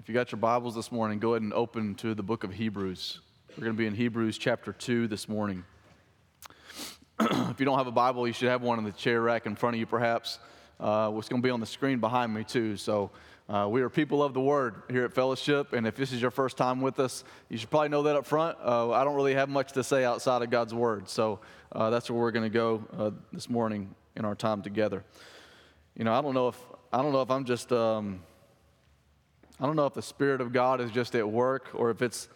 If you got your Bibles this morning, go ahead and open to the book of Hebrews. We're going to be in Hebrews chapter 2 this morning. if you don't have a Bible, you should have one in the chair rack in front of you, perhaps. Uh, it's going to be on the screen behind me, too. So, uh, we are people of the Word here at Fellowship, and if this is your first time with us, you should probably know that up front. Uh, I don't really have much to say outside of God's Word, so uh, that's where we're going to go uh, this morning in our time together. You know, I don't know if I don't know if I'm just um, I don't know if the Spirit of God is just at work or if it's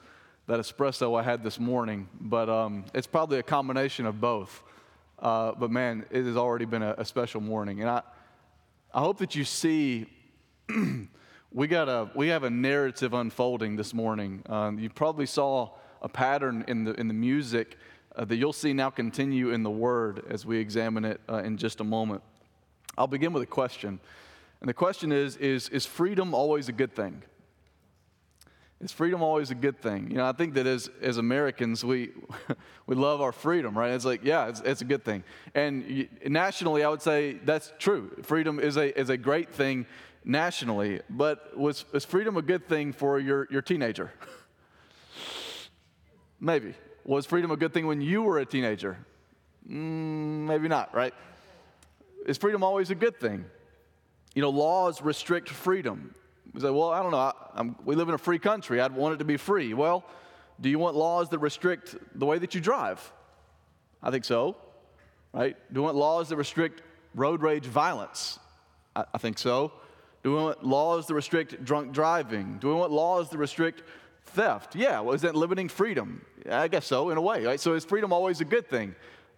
that espresso I had this morning, but um, it's probably a combination of both. Uh, but man, it has already been a, a, special morning, and I, I hope that you see we got a we have a narrative unfolding this morning. Um, you probably saw a pattern in the in the music uh, that you'll see now continue in the Word as we examine it uh, in just a moment. I'll begin with a question. And the question is, is, is freedom always a good thing? Is freedom always a good thing? You know, I think that as, as Americans, we, we love our freedom, right? It's like, yeah, it's, it's a good thing. And nationally, I would say that's true. Freedom is a, is a great thing nationally. But was, was freedom a good thing for your, your teenager? maybe. Was freedom a good thing when you were a teenager? Mm, maybe not, right? Is freedom always a good thing? You know, laws restrict freedom. We say, well, I don't know, I, we live in a free country. I'd want it to be free. Well, do you want laws that restrict the way that you drive? I think so, right? Do we want laws that restrict road rage violence? I, I think so. Do we want laws that restrict drunk driving? Do we want laws that restrict theft? Yeah, well, is that limiting freedom? I guess so, in a way, right? So is freedom always a good thing?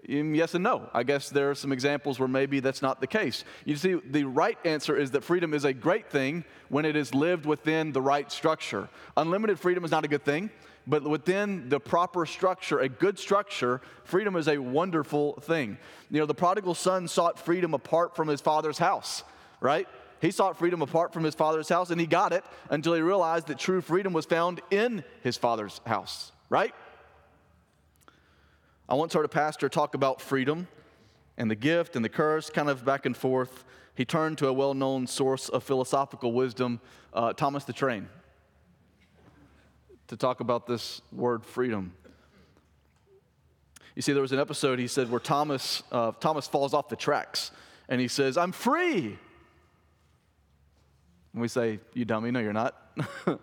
Um, yes and no. I guess there are some examples where maybe that's not the case. You see, the right answer is that freedom is a great thing when it is lived within the right structure. Unlimited freedom is not a good thing, but within the proper structure, a good structure, freedom is a wonderful thing. You know, the prodigal son sought freedom apart from his father's house, right? He sought freedom apart from his father's house and he got it until he realized that true freedom was found in his father's house, right? I once heard a pastor talk about freedom and the gift and the curse, kind of back and forth. He turned to a well known source of philosophical wisdom, uh, Thomas the Train, to talk about this word freedom. You see, there was an episode he said where Thomas, uh, Thomas falls off the tracks and he says, I'm free. And we say, You dummy, no, you're not.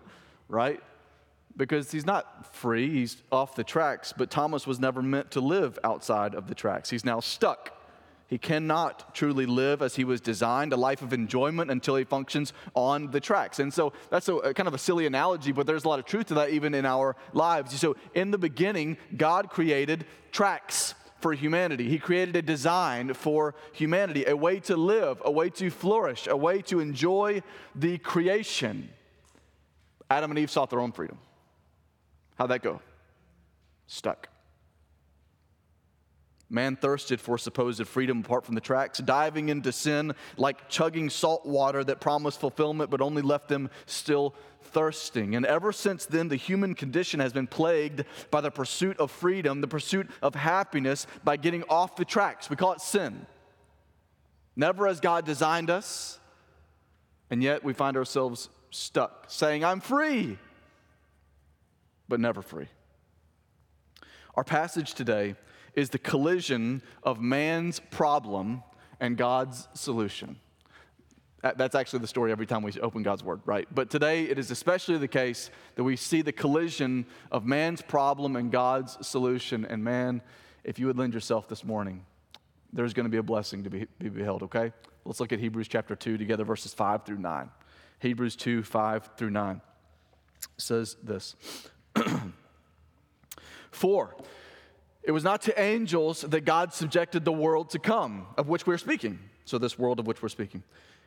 right? Because he's not free, he's off the tracks, but Thomas was never meant to live outside of the tracks. He's now stuck. He cannot truly live as he was designed, a life of enjoyment until he functions on the tracks. And so that's a, a, kind of a silly analogy, but there's a lot of truth to that even in our lives. So in the beginning, God created tracks for humanity. He created a design for humanity, a way to live, a way to flourish, a way to enjoy the creation. Adam and Eve sought their own freedom. How'd that go? Stuck. Man thirsted for supposed freedom apart from the tracks, diving into sin like chugging salt water that promised fulfillment but only left them still thirsting. And ever since then, the human condition has been plagued by the pursuit of freedom, the pursuit of happiness by getting off the tracks. We call it sin. Never as God designed us, and yet we find ourselves stuck, saying, I'm free but never free. Our passage today is the collision of man's problem and God's solution. That's actually the story every time we open God's Word, right? But today it is especially the case that we see the collision of man's problem and God's solution. And man, if you would lend yourself this morning, there's going to be a blessing to be, be beheld, okay? Let's look at Hebrews chapter 2 together, verses 5 through 9. Hebrews 2, 5 through 9 says this For it was not to angels that God subjected the world to come, of which we're speaking. So, this world of which we're speaking.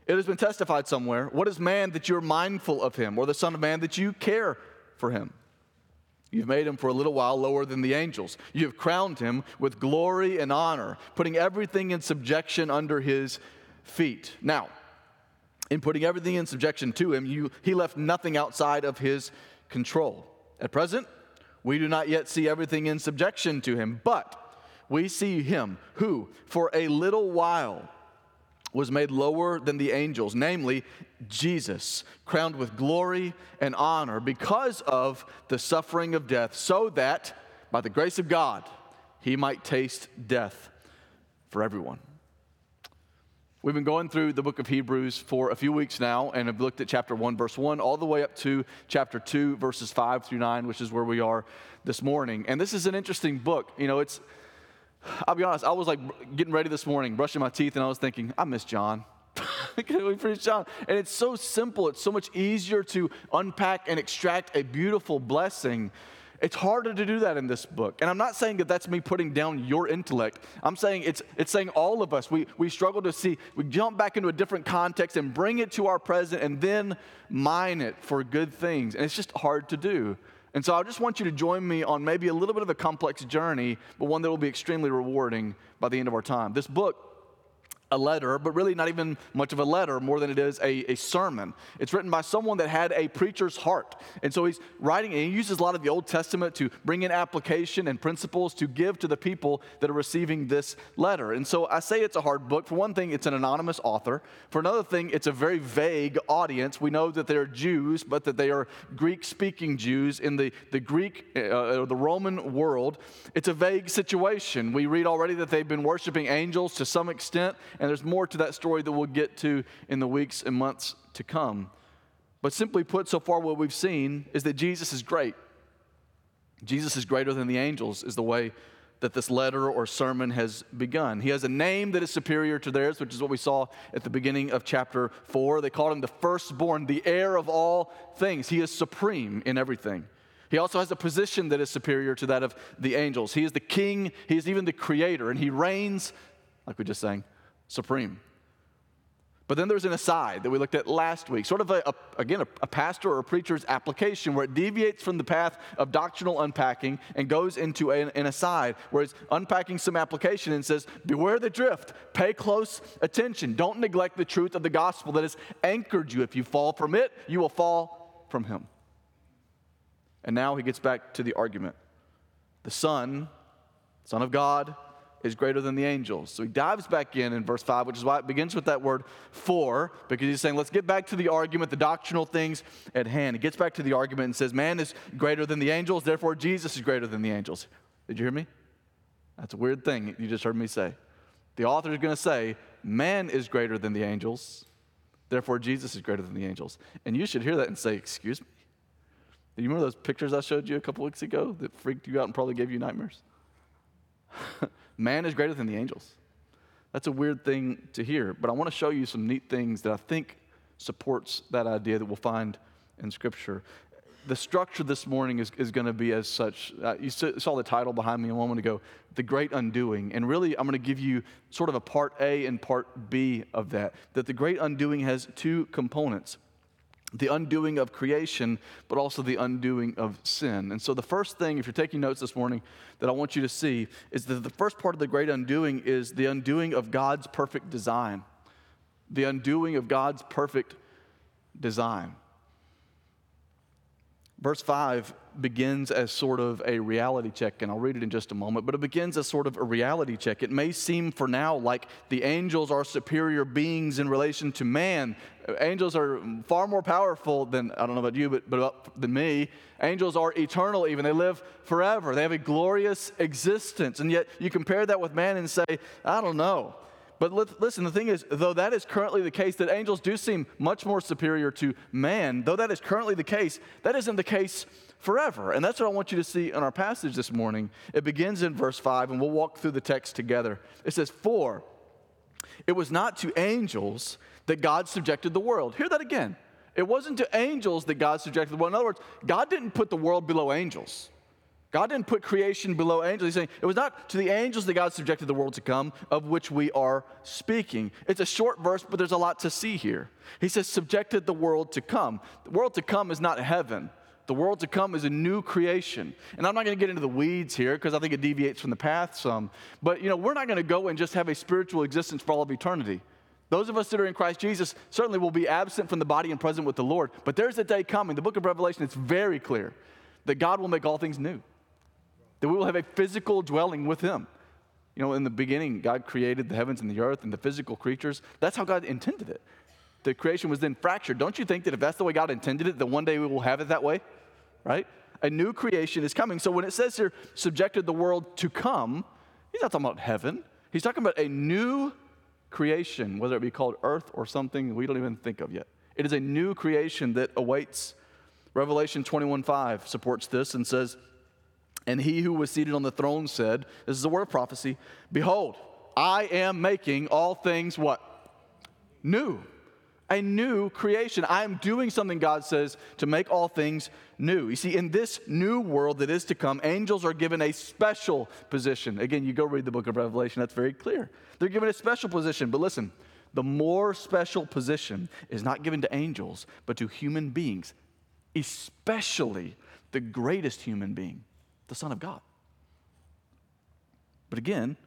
It has been testified somewhere What is man that you're mindful of him, or the Son of Man that you care for him? You've made him for a little while lower than the angels. You have crowned him with glory and honor, putting everything in subjection under his feet. Now, in putting everything in subjection to him, you, he left nothing outside of his control. At present, we do not yet see everything in subjection to him, but we see him who, for a little while, was made lower than the angels, namely Jesus, crowned with glory and honor because of the suffering of death, so that by the grace of God he might taste death for everyone. We've been going through the book of Hebrews for a few weeks now and have looked at chapter 1, verse 1, all the way up to chapter 2, verses 5 through 9, which is where we are this morning. And this is an interesting book. You know, it's, I'll be honest, I was like getting ready this morning, brushing my teeth, and I was thinking, I miss John. Can we preach John? And it's so simple, it's so much easier to unpack and extract a beautiful blessing. It's harder to do that in this book. And I'm not saying that that's me putting down your intellect. I'm saying it's, it's saying all of us, we, we struggle to see, we jump back into a different context and bring it to our present and then mine it for good things. And it's just hard to do. And so I just want you to join me on maybe a little bit of a complex journey, but one that will be extremely rewarding by the end of our time. This book a letter, but really not even much of a letter, more than it is a, a sermon. It's written by someone that had a preacher's heart. And so he's writing, and he uses a lot of the Old Testament to bring in application and principles to give to the people that are receiving this letter. And so I say it's a hard book. For one thing, it's an anonymous author. For another thing, it's a very vague audience. We know that they're Jews, but that they are Greek speaking Jews in the, the Greek uh, or the Roman world. It's a vague situation. We read already that they've been worshiping angels to some extent and there's more to that story that we'll get to in the weeks and months to come. But simply put, so far, what we've seen is that Jesus is great. Jesus is greater than the angels, is the way that this letter or sermon has begun. He has a name that is superior to theirs, which is what we saw at the beginning of chapter 4. They called him the firstborn, the heir of all things. He is supreme in everything. He also has a position that is superior to that of the angels. He is the king, he is even the creator, and he reigns, like we just sang, supreme. But then there's an aside that we looked at last week, sort of a, a again, a, a, pastor or a preacher's application where it deviates from the path of doctrinal unpacking and goes into an, an aside where it's unpacking some application and says, Beware the drift, pay close attention, don't neglect the truth of the gospel that has anchored you. If you fall from it, you will fall from him. And now he gets back to the argument. The Son, Son of God, is greater than the angels. So he dives back in in verse 5, which is why it begins with that word for, because he's saying, let's get back to the argument, the doctrinal things at hand. He gets back to the argument and says, man is greater than the angels, therefore Jesus is greater than the angels. Did you hear me? That's a weird thing you just heard me say. The author is going to say, man is greater than the angels, therefore Jesus is greater than the angels. And you should hear that and say, excuse me? Do you remember those pictures I showed you a couple weeks ago that freaked you out and probably gave you nightmares? Man is greater than the angels. That's a weird thing to hear, but I want to show you some neat things that I think supports that idea that we'll find in Scripture. The structure this morning is, is going to be as such. Uh, you saw the title behind me a moment ago, The Great Undoing. And really, I'm going to give you sort of a part A and part B of that. That the Great Undoing has two components the undoing of creation, but also the undoing of sin. And so, the first thing, if you're taking notes this morning, that I want you to see is that the first part of the great undoing is the undoing of God's perfect design. The undoing of God's perfect design. Verse 5 begins as sort of a reality check, and I'll read it in just a moment, but it begins as sort of a reality check. It may seem for now like the angels are superior beings in relation to man. Angels are far more powerful than, I don't know about you, but, but than me. Angels are eternal, even. They live forever, they have a glorious existence. And yet you compare that with man and say, I don't know. But listen, the thing is, though that is currently the case, that angels do seem much more superior to man, though that is currently the case, that isn't the case forever. And that's what I want you to see in our passage this morning. It begins in verse 5, and we'll walk through the text together. It says, For it was not to angels that God subjected the world. Hear that again. It wasn't to angels that God subjected the world. In other words, God didn't put the world below angels. God didn't put creation below angels. He's saying it was not to the angels that God subjected the world to come, of which we are speaking. It's a short verse, but there's a lot to see here. He says, subjected the world to come. The world to come is not heaven. The world to come is a new creation. And I'm not going to get into the weeds here because I think it deviates from the path some. But, you know, we're not going to go and just have a spiritual existence for all of eternity. Those of us that are in Christ Jesus certainly will be absent from the body and present with the Lord. But there's a day coming. The book of Revelation, it's very clear that God will make all things new that we will have a physical dwelling with him. You know, in the beginning, God created the heavens and the earth and the physical creatures. That's how God intended it. The creation was then fractured. Don't you think that if that's the way God intended it, that one day we will have it that way? Right? A new creation is coming. So when it says here, subjected the world to come, he's not talking about heaven. He's talking about a new creation, whether it be called earth or something we don't even think of yet. It is a new creation that awaits. Revelation 21:5 supports this and says, And he who was seated on the throne said, This is a word of prophecy, Behold, I am making all things what? New a new creation. I am doing something, God says, to make all things new. You see, in this new world that is to come, angels are given a special position. Again, you go read the book of Revelation, that's very clear. They're given a special position. But listen, the more special position is not given to angels, but to human beings, especially the greatest human being, the Son of God. But again,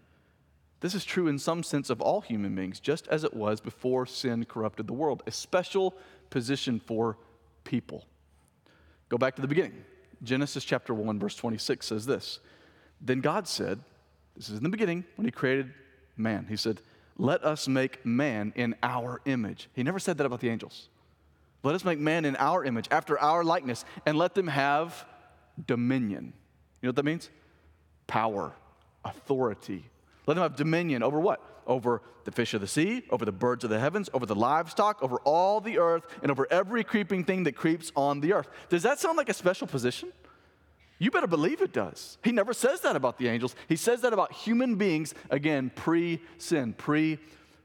this is true in some sense of all human beings, just as it was before sin corrupted the world, a special position for people. Go back to the beginning. Genesis chapter 1, verse 26 says this Then God said, This is in the beginning when He created man. He said, Let us make man in our image. He never said that about the angels. Let us make man in our image, after our likeness, and let them have dominion. You know what that means? Power, authority, let them have dominion over what? Over the fish of the sea, over the birds of the heavens, over the livestock, over all the earth, and over every creeping thing that creeps on the earth. Does that sound like a special position? You better believe it does. He never says that about the angels. He says that about human beings, again, pre sin, pre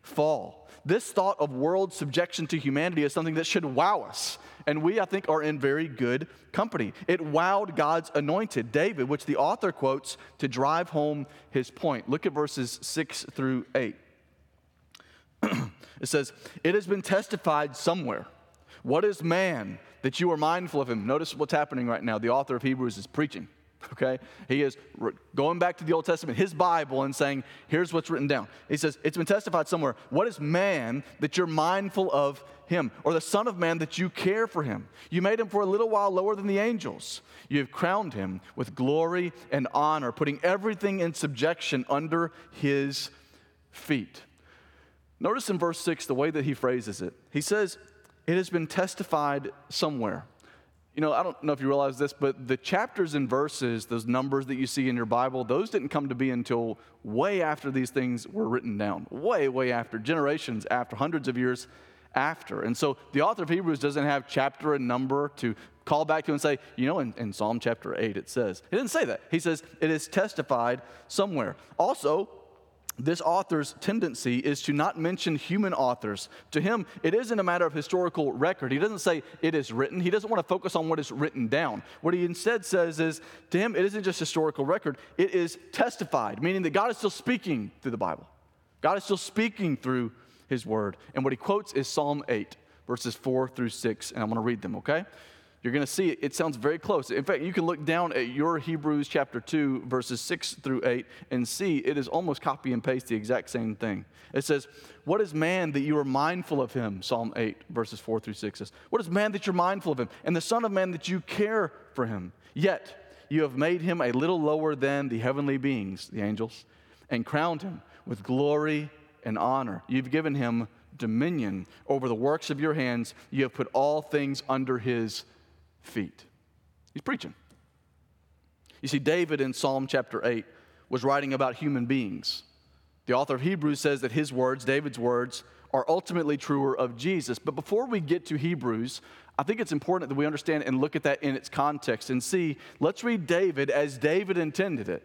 fall. This thought of world subjection to humanity is something that should wow us. And we, I think, are in very good company. It wowed God's anointed, David, which the author quotes to drive home his point. Look at verses 6 through 8. it says, It has been testified somewhere. What is man that you are mindful of him? Notice what's happening right now. The author of Hebrews is preaching okay? He is going back to the Old Testament, his Bible, and saying, here's what's written down. He says, It's been testified somewhere. What is man that you're mindful of him? Or the Son of Man that you care for him? You made him for a little while lower than the angels. You have crowned him with glory and honor, putting everything in subjection under his feet. Notice in verse 6 the way that he phrases it. He says, It has been testified somewhere you know, I don't know if you realize this, but the chapters and verses, those numbers that you see in your Bible, those didn't come to be until way after these things were written down. Way, way after, generations after, hundreds of years after. And so the author of Hebrews doesn't have chapter and number to call back to and say, you know, in, in Psalm chapter 8 it says. He didn't say that. He says it is testified somewhere. Also, this author's tendency is to not mention human authors. To him, it isn't a matter of historical record. He doesn't say it is written. He doesn't want to focus on what is written down. What he instead says is, to him, it isn't just historical record, it is testified, meaning that God is still speaking through the Bible. God is still speaking through his word. And what he quotes is Psalm 8, verses 4 through 6. And I'm going to read them, okay? You're going to see it, it sounds very close. In fact, you can look down at your Hebrews chapter 2, verses 6 through 8, and see it is almost copy and paste the exact same thing. It says, What is man that you are mindful of him? Psalm 8, verses 4 through 6 says, What is man that you're mindful of him? And the Son of Man that you care for him? Yet you have made him a little lower than the heavenly beings, the angels, and crowned him with glory and honor. You've given him dominion over the works of your hands. You have put all things under his feet. He's preaching. You see, David in Psalm chapter 8 was writing about human beings. The author of Hebrews says that his words, David's words, are ultimately truer of Jesus. But before we get to Hebrews, I think it's important that we understand and look at that in its context and see, let's read David as David intended it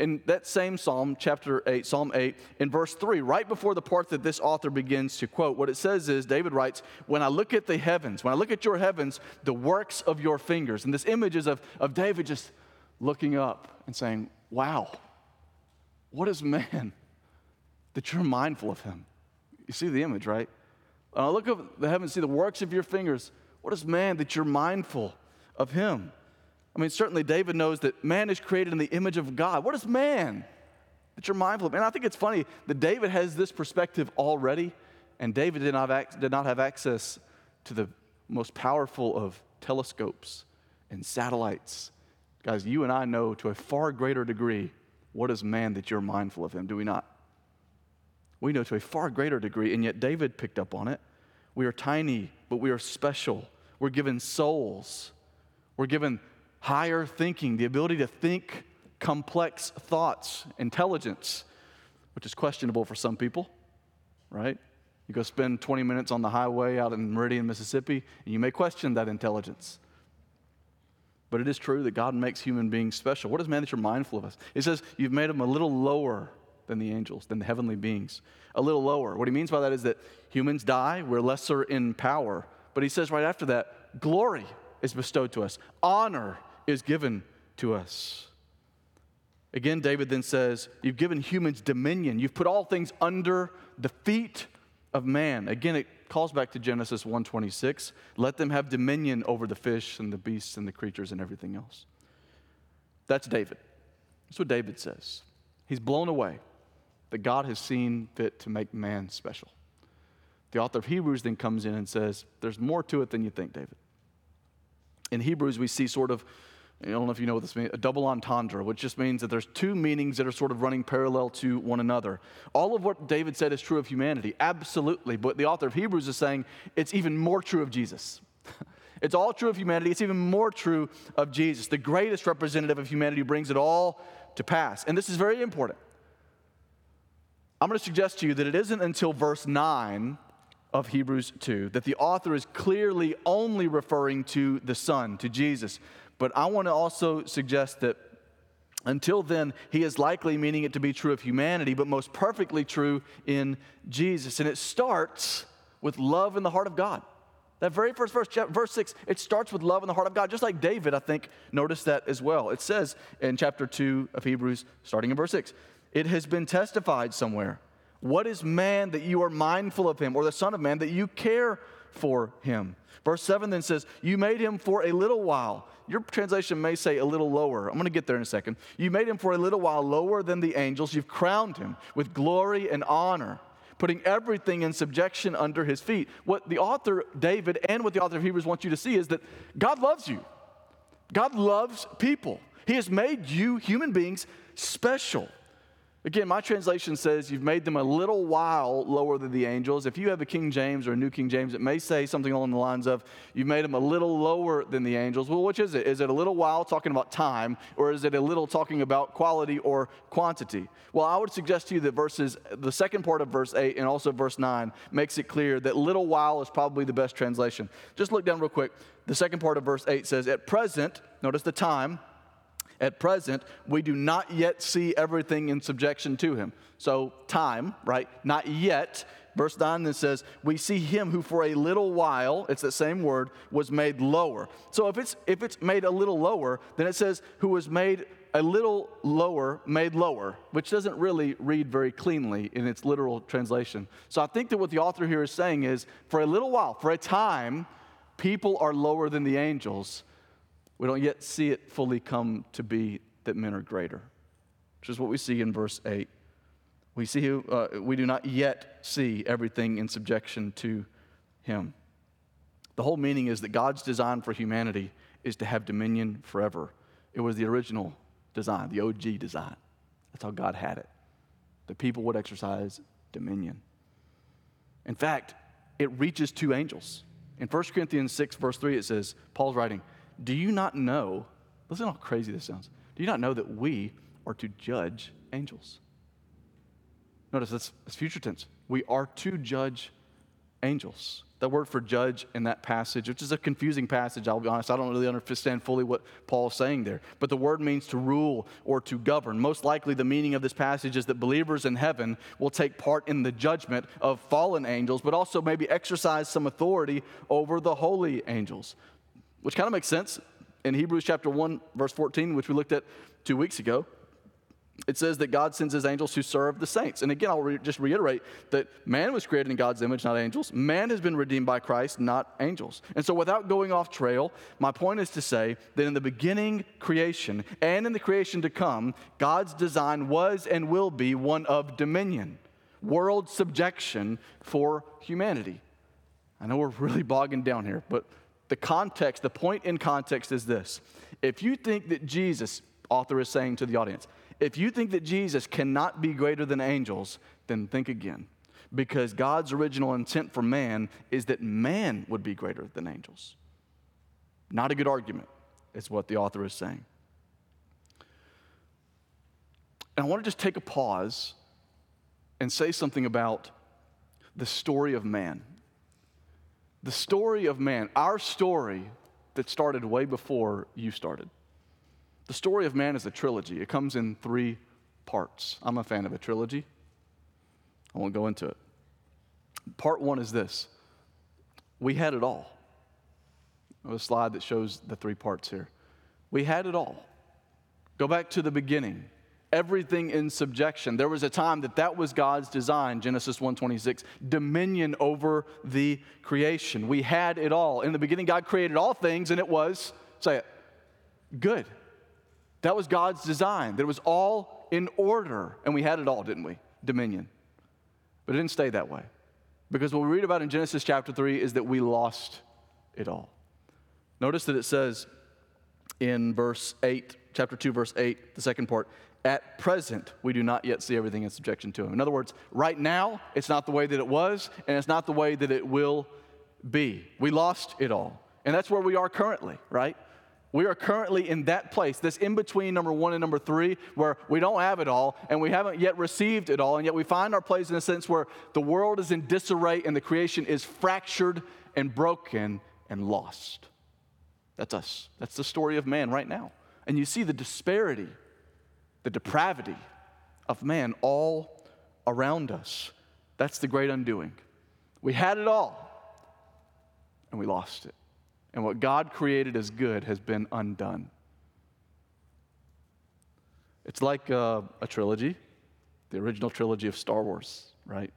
in that same Psalm, chapter 8, Psalm 8, in verse 3, right before the part that this author begins to quote, what it says is David writes, When I look at the heavens, when I look at your heavens, the works of your fingers. And this image is of, of David just looking up and saying, Wow, what is man that you're mindful of him? You see the image, right? When I look up the heavens, see the works of your fingers. What is man that you're mindful of him? I mean, certainly David knows that man is created in the image of God. What is man that you're mindful of? And I think it's funny that David has this perspective already, and David did not, have, did not have access to the most powerful of telescopes and satellites. Guys, you and I know to a far greater degree What is man that you're mindful of him? Do we not? We know to a far greater degree, and yet David picked up on it. We are tiny, but we are special. We're given souls. We're given higher thinking, the ability to think complex thoughts, intelligence, which is questionable for some people, right? You go spend 20 minutes on the highway out in Meridian, Mississippi, and you may question that intelligence. But it is true that God makes human beings special. What does man that you're mindful of us? He says, You've made them a little lower than the angels, than the heavenly beings. A little lower. What he means by that is that humans die, we're lesser in power. But he says right after that, glory is bestowed to us, honor is given to us. Again, David then says, You've given humans dominion. You've put all things under the feet of man. Again, it calls back to Genesis 1:26. Let them have dominion over the fish and the beasts and the creatures and everything else. That's David. That's what David says. He's blown away that God has seen fit to make man special. The author of Hebrews then comes in and says, There's more to it than you think, David. In Hebrews, we see sort of I don't know if you know what this means, a double entendre, which just means that there's two meanings that are sort of running parallel to one another. All of what David said is true of humanity, absolutely, but the author of Hebrews is saying it's even more true of Jesus. it's all true of humanity, it's even more true of Jesus. The greatest representative of humanity brings it all to pass. And this is very important. I'm going to suggest to you that it isn't until verse 9 of Hebrews 2 that the author is clearly only referring to the Son, to Jesus. But I want to also suggest that until then, he is likely meaning it to be true of humanity, but most perfectly true in Jesus. And it starts with love in the heart of God. That very first verse, verse 6, it starts with love in the heart of God, just like David, I think, noticed that as well. It says in chapter 2 of Hebrews, starting in verse 6, it has been testified somewhere. What is man that you are mindful of him, or the Son of Man that you care for him? Verse 7 then says, You made him for a little while your translation may say a little lower. I'm going to get there in a second. You made him for a little while lower than the angels. You've crowned him with glory and honor, putting everything in subjection under his feet. What the author, David, and what the author of Hebrews wants you to see is that God loves you. God loves people. He has made you, human beings, special. Again, my translation says you've made them a little while lower than the angels. If you have a King James or a New King James, it may say something along the lines of you've made them a little lower than the angels. Well, which is it? Is it a little while talking about time, or is it a little talking about quality or quantity? Well, I would suggest to you that verses, the second part of verse 8 and also verse 9 makes it clear that little while is probably the best translation. Just look down real quick. The second part of verse 8 says, At present, notice the time, at present, we do not yet see everything in subjection to him. So, time, right? Not yet. Verse 9 then says, We see him who for a little while, it's the same word, was made lower. So if it's if it's made a little lower, then it says, who was made a little lower, made lower, which doesn't really read very cleanly in its literal translation. So I think that what the author here is saying is, for a little while, for a time, people are lower than the angels we don't yet see it fully come to be that men are greater, which is what we see in verse 8. We, see, uh, we do not yet see everything in subjection to him. The whole meaning is that God's design for humanity is to have dominion forever. It was the original design, the OG design. That's how God had it. The people would exercise dominion. In fact, it reaches to angels. In 1 Corinthians 6, verse 3, it says, Paul's writing, do you not know? Listen how crazy this sounds. Do you not know that we are to judge angels? Notice that's, that's future tense. We are to judge angels. That word for judge in that passage, which is a confusing passage, I'll be honest, I don't really understand fully what Paul's saying there. But the word means to rule or to govern. Most likely, the meaning of this passage is that believers in heaven will take part in the judgment of fallen angels, but also maybe exercise some authority over the holy angels which kind of makes sense in Hebrews chapter 1, verse 14, which we looked at two weeks ago. It says that God sends his angels to serve the saints. And again, I'll re- just reiterate that man was created in God's image, not angels. Man has been redeemed by Christ, not angels. And so, without going off trail, my point is to say that in the beginning creation and in the creation to come, God's design was and will be one of dominion, world subjection for humanity. I know we're really bogging down here, but the context, the point in context is this. If you think that Jesus, author is saying to the audience, If you think that Jesus cannot be greater than angels, then think again. Because God's original intent for man is that man would be greater than angels. Not a good argument, is what the author is saying. And I want to just take a pause and say something about the story of man. The story of man, our story that started way before you started. The story of man is a trilogy, it comes in three parts. I'm a fan of a trilogy. I won't go into it. Part one is this we had it all. a slide that shows the three parts here. We had it all. Go back to the beginning everything in subjection. There was a time that that was God's design, Genesis 1:26, dominion over the creation. We had it all. In the beginning God created all things and it was say it good. That was God's design. That it was all in order and we had it all, didn't we? Dominion. But it didn't stay that way. Because what we read about in Genesis chapter 3 is that we lost it all. Notice that it says in verse 8, chapter 2, verse 8, the second part, at present, we do not yet see everything in subjection to him. In other words, right now, it's not the way that it was, and it's not the way that it will be. We lost it all. And that's where we are currently, right? We are currently in that place, this in between number one and number three, where we don't have it all and we haven't yet received it all, and yet we find our place in a sense where the world is in disarray and the creation is fractured and broken and lost. That's us. That's the story of man right now. And you see the disparity the depravity of man all around us. That's the great undoing. We had it all, and we lost it. And what God created as good has been undone. It's like a, a trilogy, the original trilogy of Star Wars, right?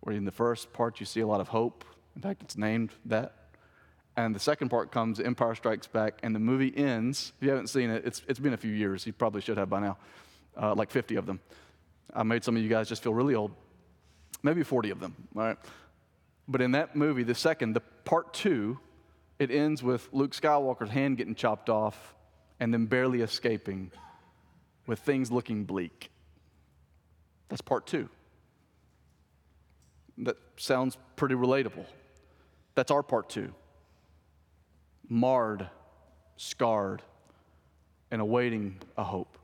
Where in the first part you see a lot of hope. In fact, it's named that. And the second part comes, Empire Strikes Back, and the movie ends. If you haven't seen it, it's, it's been a few years. You probably should have by now, uh, like 50 of them. I made some of you guys just feel really old. Maybe 40 of them, all right? But in that movie, the second, the part two, it ends with Luke Skywalker's hand getting chopped off and then barely escaping with things looking bleak. That's part two. That sounds pretty relatable. That's our part two marred, scarred, and awaiting a hope.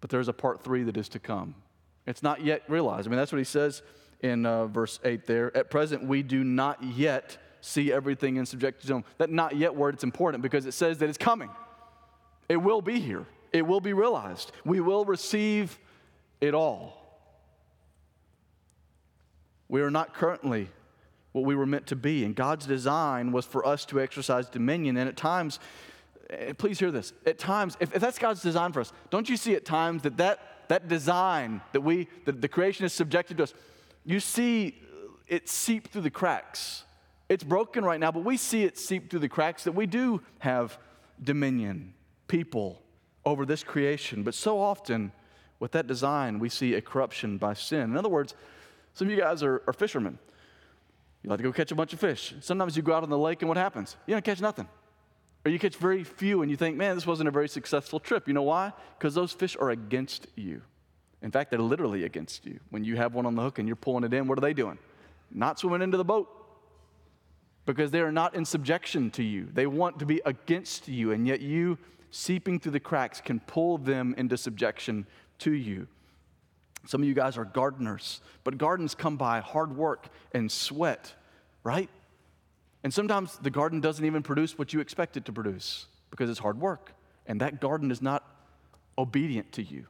But there's a part three that is to come. It's not yet realized. I mean, that's what he says in uh, verse 8 there. At present, we do not yet see everything in subjection to him. That not yet word, it's important because it says that it's coming. It will be here, it will be realized. We will receive it all. We are not currently what we were meant to be. And God's design was for us to exercise dominion. And at times, eh, please hear this, at times, if, if that's God's design for us, don't you see at times that that, that design that we, that the creation is subjected to us, you see it seep through the cracks. It's broken right now, but we see it seep through the cracks that we do have dominion, people over this creation. But so often, with that design, we see a corruption by sin. In other words, some of you guys are, are fishermen. You like to go catch a bunch of fish. Sometimes you go out on the lake and what happens? You don't catch nothing. Or you catch very few and you think, man, this wasn't a very successful trip. You know why? Because those fish are against you. In fact, they're literally against you. When you have one on the hook and you're pulling it in, what are they doing? Not swimming into the boat. Because they are not in subjection to you. They want to be against you, and yet you, seeping through the cracks, can pull them into subjection to you. Some of you guys are gardeners, but gardens come by hard work and sweat, right? And sometimes the garden doesn't even produce what you expect it to produce because it's hard work. And that garden is not obedient to you.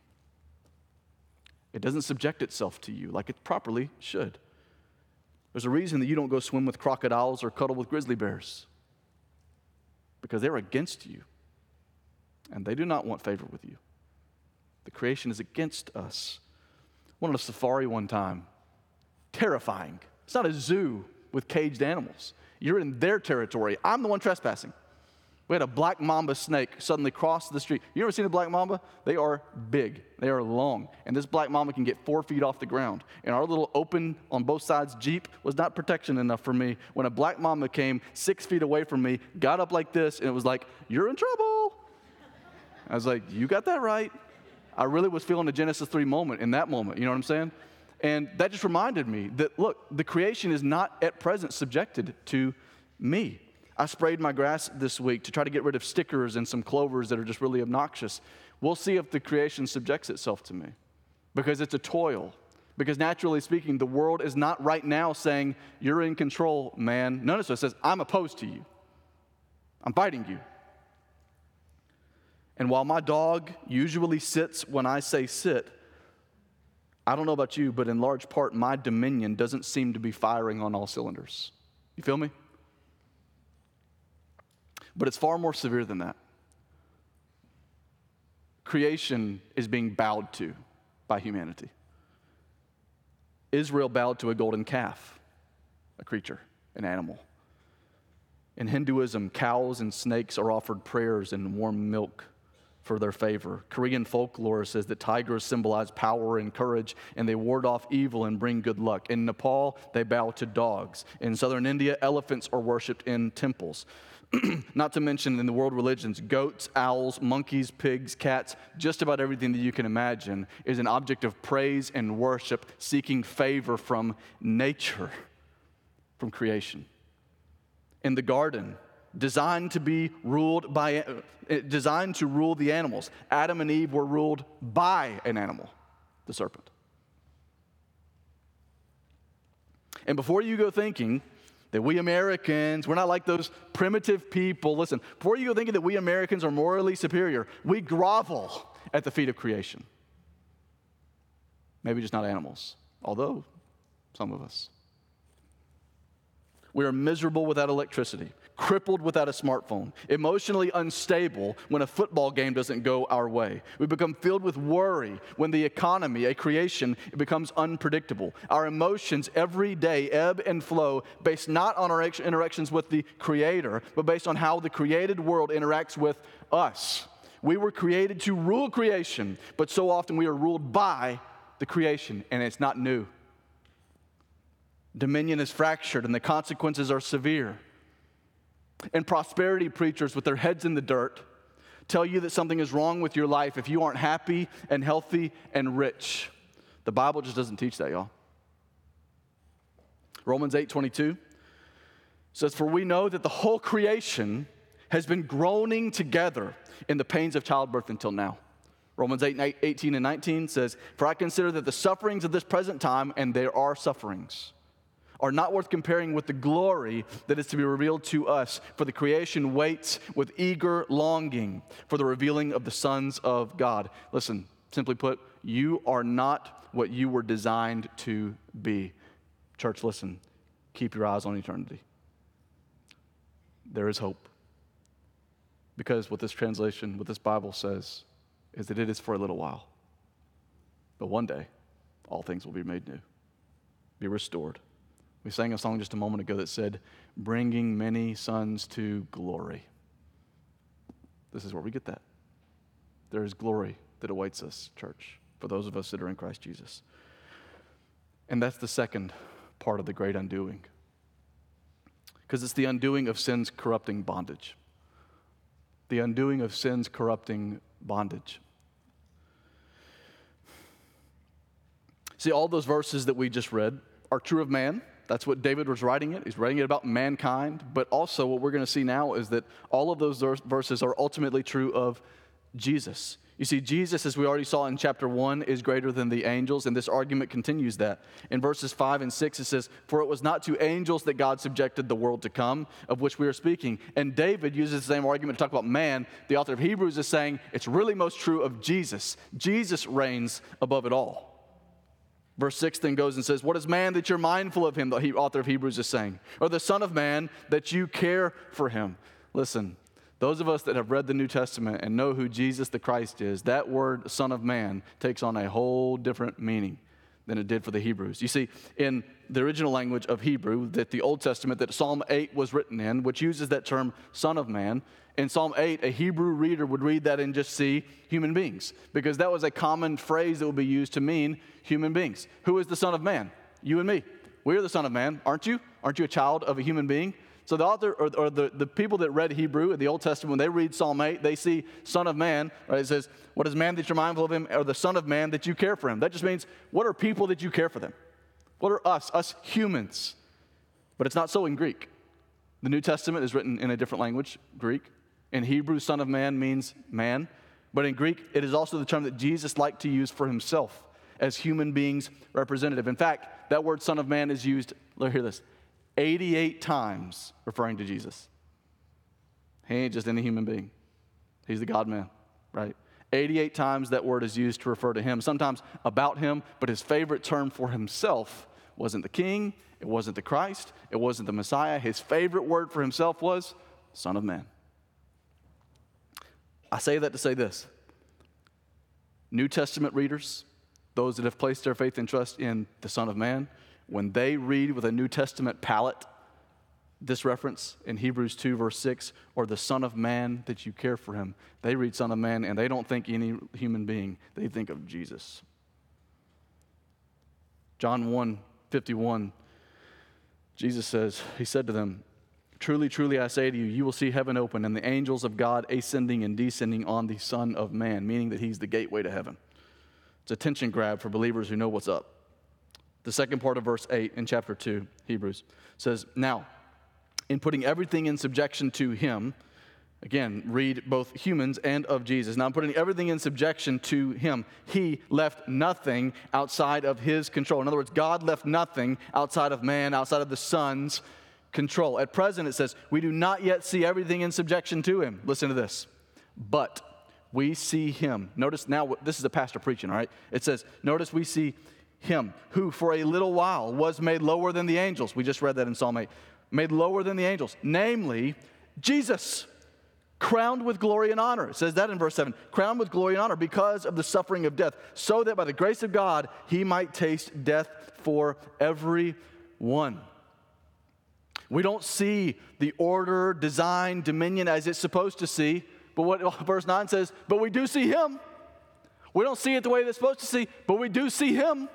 It doesn't subject itself to you like it properly should. There's a reason that you don't go swim with crocodiles or cuddle with grizzly bears because they're against you and they do not want favor with you. The creation is against us. Went on a safari one time. Terrifying. It's not a zoo with caged animals. You're in their territory. I'm the one trespassing. We had a black mamba snake suddenly cross the street. You ever seen a black mamba? They are big, they are long. And this black mamba can get four feet off the ground. And our little open on both sides Jeep was not protection enough for me. When a black mamba came six feet away from me, got up like this, and it was like, You're in trouble. I was like, You got that right. I really was feeling a Genesis 3 moment in that moment. You know what I'm saying? And that just reminded me that, look, the creation is not at present subjected to me. I sprayed my grass this week to try to get rid of stickers and some clovers that are just really obnoxious. We'll see if the creation subjects itself to me because it's a toil. Because naturally speaking, the world is not right now saying, You're in control, man. Notice what it says, I'm opposed to you, I'm fighting you. And while my dog usually sits when I say sit, I don't know about you, but in large part, my dominion doesn't seem to be firing on all cylinders. You feel me? But it's far more severe than that. Creation is being bowed to by humanity. Israel bowed to a golden calf, a creature, an animal. In Hinduism, cows and snakes are offered prayers and warm milk for their favor. Korean folklore says that tigers symbolize power and courage, and they ward off evil and bring good luck. In Nepal, they bow to dogs. In southern India, elephants are worshipped in temples. Not to mention in the world religions, goats, owls, monkeys, pigs, cats, just about everything that you can imagine is an object of praise and worship, seeking favor from nature, from creation. In the garden, designed to be ruled by, uh, designed to rule the animals. Adam and Eve were ruled by an animal, the serpent. And before you go thinking that we Americans, we're not like those primitive people, listen, before you go thinking that we Americans are morally superior, we grovel at the feet of creation. Maybe just not animals, although some of us. We are miserable without electricity crippled without a smartphone, emotionally unstable when a football game doesn't go our way. We become filled with worry when the economy, a creation, becomes unpredictable. Our emotions every day ebb and flow based not on our interactions with the Creator, but based on how the created world interacts with us. We were created to rule creation, but so often we are ruled by the creation, and it's not new. Dominion is fractured, and the consequences are severe. And prosperity preachers with their heads in the dirt tell you that something is wrong with your life if you aren't happy and healthy and rich. The Bible just doesn't teach that, y'all. Romans 8 22 says, For we know that the whole creation has been groaning together in the pains of childbirth until now. Romans 8 18 and 19 says, For I consider that the sufferings of this present time, and there are sufferings, are not worth comparing with the glory that is to be revealed to us. For the creation waits with eager longing for the revealing of the sons of God. Listen, simply put, you are not what you were designed to be. Church, listen, keep your eyes on eternity. There is hope. Because what this translation, what this Bible says, is that it is for a little while. But one day, all things will be made new, be restored. We sang a song just a moment ago that said, Bringing many sons to glory. This is where we get that. There is glory that awaits us, church, for those of us that are in Christ Jesus. And that's the second part of the great undoing. Because it's the undoing of sin's corrupting bondage. The undoing of sin's corrupting bondage. See, all those verses that we just read are true of man, that's what David was writing it. He's writing it about mankind. But also, what we're going to see now is that all of those verses are ultimately true of Jesus. You see, Jesus, as we already saw in chapter 1, is greater than the angels, and this argument continues that. In verses 5 and 6, it says, For it was not to angels that God subjected the world to come, of which we are speaking. And David uses the same argument to talk about man. The author of Hebrews is saying it's really most true of Jesus. Jesus reigns above it all. Verse 6 then goes and says, What is man that you're mindful of him, the author of Hebrews is saying, or the Son of Man that you care for him? Listen, those of us that have read the New Testament and know who Jesus the Christ is, that word Son of Man takes on a whole different meaning than it did for the Hebrews. You see, in the original language of Hebrew, that the Old Testament, that Psalm 8 was written in, which uses that term Son of Man, in Psalm 8, a Hebrew reader would read that and just see human beings, because that was a common phrase that would be used to mean human beings. Who is the Son of Man? You and me. We are the Son of Man, aren't you? Aren't you a child of a human being? So the author or, or, the, the people that read Hebrew in the Old Testament, when they read Psalm 8, they see Son of Man, right? It says, What is man that you're mindful of him, or the Son of Man that you care for him? That just means, what are people that you care for them? What are us, us humans? But it's not so in Greek. The New Testament is written in a different language, Greek. In Hebrew, Son of Man means man. But in Greek, it is also the term that Jesus liked to use for himself as human beings representative. In fact, that word Son of Man is used, hear this, 88 times referring to Jesus. He ain't just any human being, he's the God man, right? 88 times that word is used to refer to him, sometimes about him, but his favorite term for himself wasn't the king, it wasn't the Christ, it wasn't the Messiah. His favorite word for himself was Son of Man. I say that to say this New Testament readers, those that have placed their faith and trust in the Son of Man, when they read with a New Testament palate this reference in Hebrews 2, verse 6, or the Son of Man that you care for him, they read Son of Man and they don't think any human being, they think of Jesus. John 1 51, Jesus says, He said to them, Truly, truly, I say to you, you will see heaven open and the angels of God ascending and descending on the Son of Man, meaning that He's the gateway to heaven. It's a tension grab for believers who know what's up. The second part of verse 8 in chapter 2, Hebrews, says, Now, in putting everything in subjection to Him, Again, read both humans and of Jesus. Now, I'm putting everything in subjection to him. He left nothing outside of his control. In other words, God left nothing outside of man, outside of the Son's control. At present, it says, we do not yet see everything in subjection to him. Listen to this. But we see him. Notice now, this is a pastor preaching, all right? It says, notice we see him who for a little while was made lower than the angels. We just read that in Psalm 8. Made lower than the angels, namely Jesus, crowned with glory and honor. It says that in verse 7 crowned with glory and honor because of the suffering of death, so that by the grace of God he might taste death for every one. We don't see the order, design, dominion as it's supposed to see. But what verse 9 says, but we do see him. We don't see it the way it's supposed to see, but we do see him.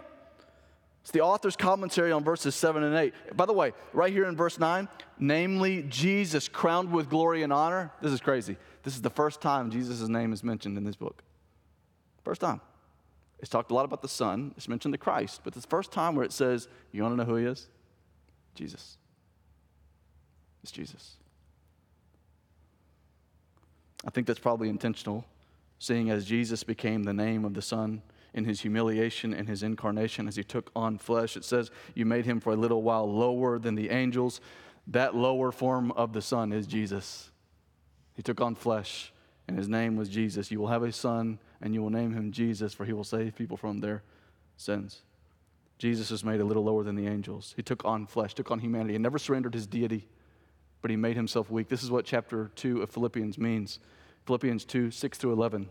It's the author's commentary on verses 7 and 8. By the way, right here in verse 9, namely Jesus crowned with glory and honor. This is crazy. This is the first time Jesus' name is mentioned in this book. First time. It's talked a lot about the Son, it's mentioned the Christ, but it's the first time where it says, You want to know who he is? Jesus. It's Jesus. I think that's probably intentional, seeing as Jesus became the name of the Son in his humiliation and his incarnation as he took on flesh. It says, You made him for a little while lower than the angels. That lower form of the Son is Jesus. He took on flesh, and his name was Jesus. You will have a son, and you will name him Jesus, for he will save people from their sins. Jesus was made a little lower than the angels. He took on flesh, took on humanity, and never surrendered his deity but he made himself weak. This is what chapter 2 of Philippians means. Philippians 2, 6 through 11.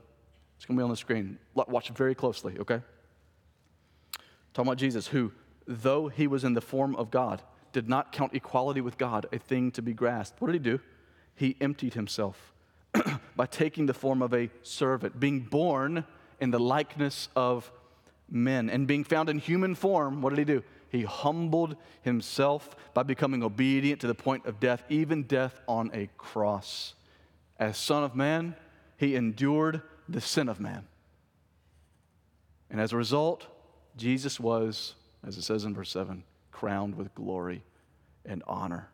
It's going to be on the screen. Watch very closely, okay? Talking about Jesus, who, though he was in the form of God, did not count equality with God a thing to be grasped. What did he do? He emptied himself by taking the form of a servant, being born in the likeness of men, and being found in human form. What did he do? he humbled himself by becoming obedient to the point of death, even death on a cross. As Son of Man, he endured the sin of man. And as a result, Jesus was, as it says in verse 7, crowned with glory and honor.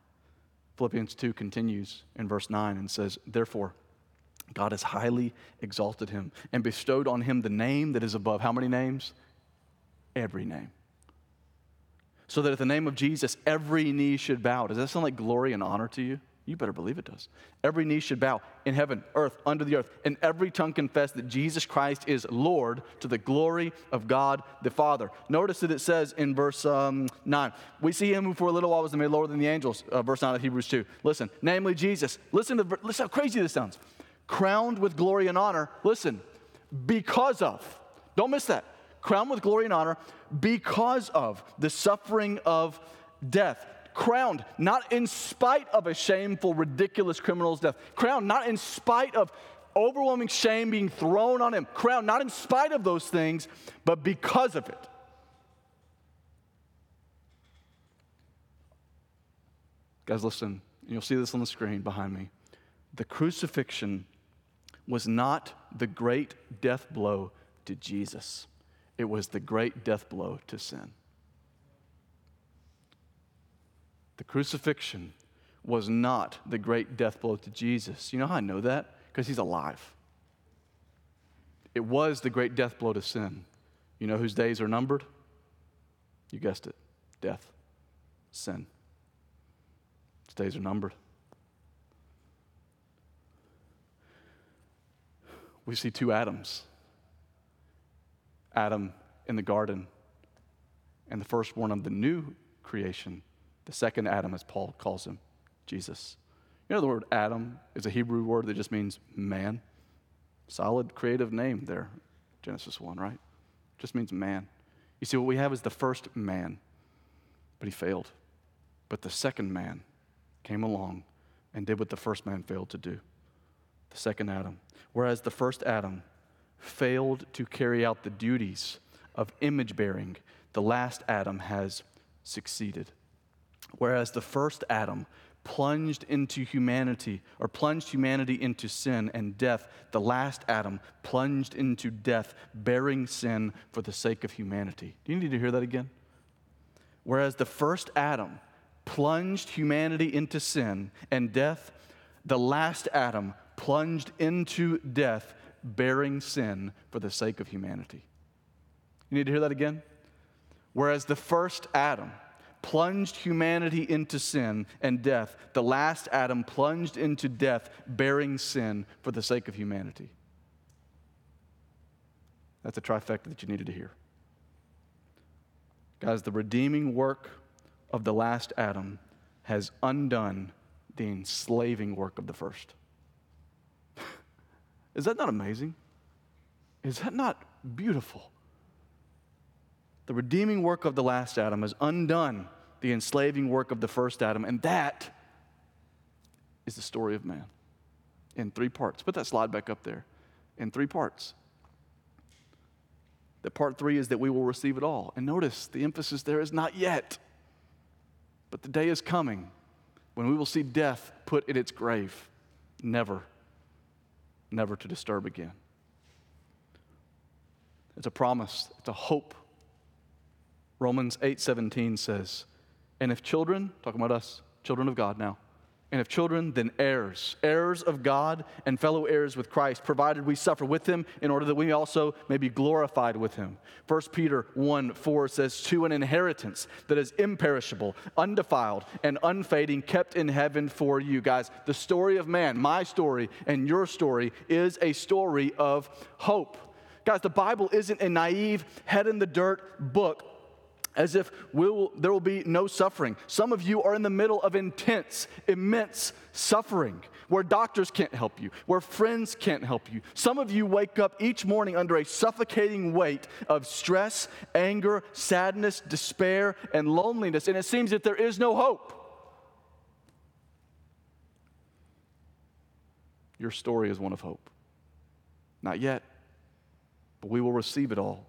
Philippians 2 continues in verse 9 and says, Therefore, God has highly exalted him and bestowed on him the name that is above how many names? Every name so that at the name of Jesus, every knee should bow. Does that sound like glory and honor to you? You better believe it does. Every knee should bow in heaven, earth, under the earth, and every tongue confess that Jesus Christ is Lord to the glory of God the Father. Notice that it says in verse um, 9, we see him who for a little while was made lower than the angels, uh, verse 9 of Hebrews 2. Listen, namely Jesus. Listen to listen how crazy this sounds. Crowned with glory and honor, listen, because of, don't miss that crowned with glory and honor because of the suffering of death. Crowned not in spite of a shameful, ridiculous criminal's death. Crowned not in spite of overwhelming shame being thrown on him. Crowned not in spite of those things, but because of it. Guys, listen. You'll see this on the screen behind me. The crucifixion was not the great death blow to Jesus, it was the great death blow to sin. The crucifixion was not the great death blow to Jesus. You know how I know that? Because he's alive. It was the great death blow to sin. You know whose days are numbered? You guessed it death, sin. His days are numbered. We see two Adams Adam in the garden, and the firstborn of the new creation, the second Adam, as Paul calls him, Jesus. You know, the word Adam is a Hebrew word that just means man. Solid creative name there, Genesis 1, right? Just means man. You see, what we have is the first man, but he failed. But the second man came along and did what the first man failed to do the second Adam. Whereas the first Adam failed to carry out the duties of image bearing, the last Adam has succeeded. Whereas the first Adam plunged into humanity or plunged humanity into sin and death, the last Adam plunged into death, bearing sin for the sake of humanity. Do you need to hear that again? Whereas the first Adam plunged humanity into sin and death, the last Adam plunged into death, bearing sin for the sake of humanity. You need to hear that again? Whereas the first Adam, plunged humanity into sin and death, the last Adam plunged into death, bearing sin for the sake of humanity. That's a trifecta that you needed to hear. Guys, the redeeming work of the last Adam has undone the enslaving work of the first. Is that not amazing? Is that not beautiful? The redeeming work of the last Adam has undone the enslaving work of the first Adam. And that is the story of man in three parts. Put that slide back up there. In three parts. The part three is that we will receive it all. And notice the emphasis there is not yet, but the day is coming when we will see death put in its grave, never, never to disturb again. It's a promise, it's a hope. Romans 8:17 says, and if children, talking about us, children of God now, and if children, then heirs, heirs of God and fellow heirs with Christ, provided we suffer with him in order that we also may be glorified with him. 1 Peter 1 4 says, To an inheritance that is imperishable, undefiled, and unfading, kept in heaven for you. Guys, the story of man, my story and your story, is a story of hope. Guys, the Bible isn't a naive, head in the dirt book as if we'll, there will be no suffering. Some of you are in the middle of intense, immense suffering where doctors can't help you, where friends can't help you. Some of you wake up each morning under a suffocating weight of stress, anger, sadness, despair, and loneliness, and it seems that there is no hope. Your story is one of hope. Not yet, but we will receive it all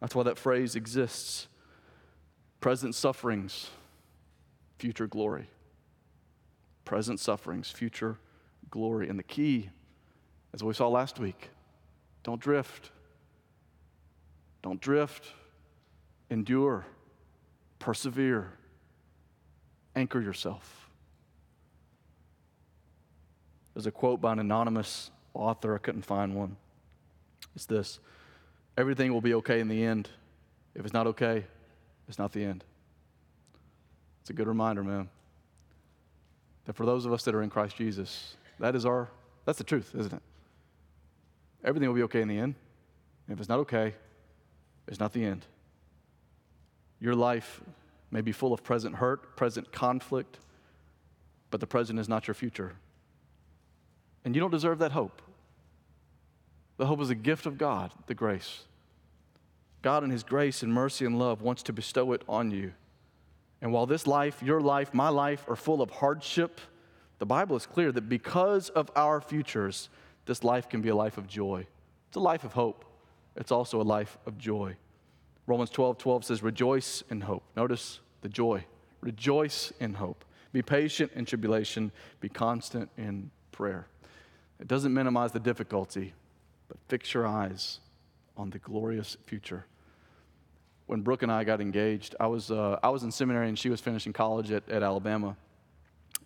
that's why that phrase exists present sufferings, future glory. Present sufferings, future glory. And the key, as we saw last week, don't drift. Don't drift. Endure. Persevere. Anchor yourself. There's a quote by an anonymous author, I couldn't find one. It's this everything will be okay in the end. If it's not okay, it's not the end. It's a good reminder, man. That for those of us that are in Christ Jesus, that is our, that's the truth, isn't it? Everything will be okay in the end. If it's not okay, it's not the end. Your life may be full of present hurt, present conflict, but the present is not your future. And you don't deserve that hope. The hope is a gift of God, the grace. God, in His grace and mercy and love, wants to bestow it on you. And while this life, your life, my life, are full of hardship, the Bible is clear that because of our futures, this life can be a life of joy. It's a life of hope. It's also a life of joy. Romans 12 12 says, Rejoice in hope. Notice the joy. Rejoice in hope. Be patient in tribulation, be constant in prayer. It doesn't minimize the difficulty, but fix your eyes on the glorious future. When Brooke and I got engaged, I was, uh, I was in seminary and she was finishing college at, at Alabama.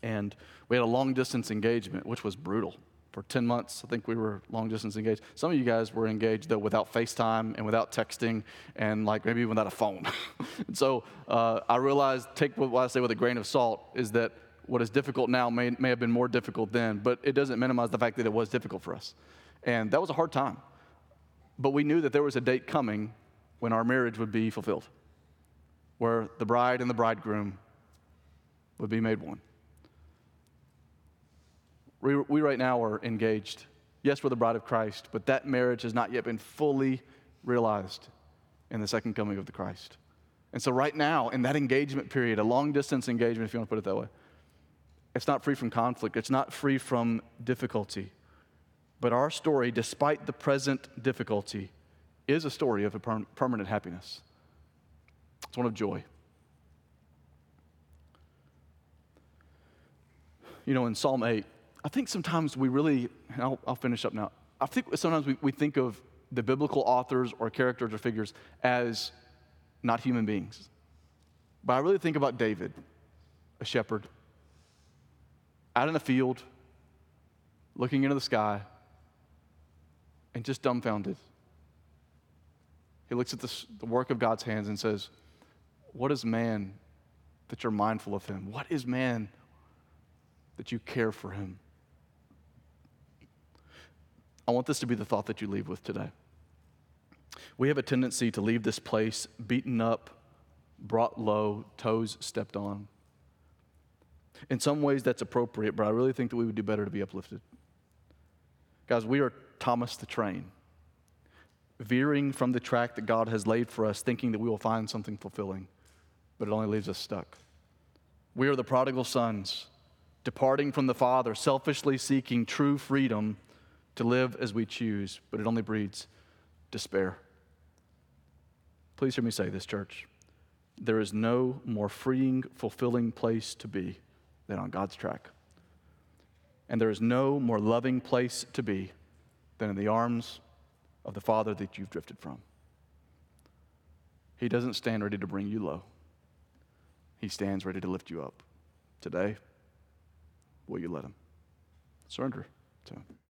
And we had a long distance engagement, which was brutal. For 10 months, I think we were long distance engaged. Some of you guys were engaged, though, without FaceTime and without texting and, like, maybe without a phone. and so uh, I realized, take what I say with a grain of salt, is that what is difficult now may, may have been more difficult then, but it doesn't minimize the fact that it was difficult for us. And that was a hard time. But we knew that there was a date coming when our marriage would be fulfilled, where the bride and the bridegroom would be made one. We, we right now are engaged. Yes, we're the bride of Christ, but that marriage has not yet been fully realized in the second coming of the Christ. And so, right now, in that engagement period, a long distance engagement, if you want to put it that way, it's not free from conflict, it's not free from difficulty. But our story, despite the present difficulty, is a story of a per- permanent happiness. It's one of joy. You know, in Psalm 8, I think sometimes we really, I'll, I'll, finish up now. I think sometimes we, we think of the biblical authors or characters or figures as not human beings. But I really think about David, a shepherd, out in the field, looking into the sky, and just dumbfounded. He looks at this, the work of God's hands and says, What is man that you're mindful of him? What is man that you care for him? I want this to be the thought that you leave with today. We have a tendency to leave this place beaten up, brought low, toes stepped on. In some ways, that's appropriate, but I really think that we would do better to be uplifted. Guys, we are Thomas the train, veering from the track that God has laid for us, thinking that we will find something fulfilling, but it only leaves us stuck. We are the prodigal sons, departing from the Father, selfishly seeking true freedom to live as we choose, but it only breeds despair. Please hear me say this, church. There is no more freeing, fulfilling place to be than on God's track. And there is no more loving place to be than in the arms of the Father that you've drifted from. He doesn't stand ready to bring you low, He stands ready to lift you up. Today, will you let Him? Surrender to Him.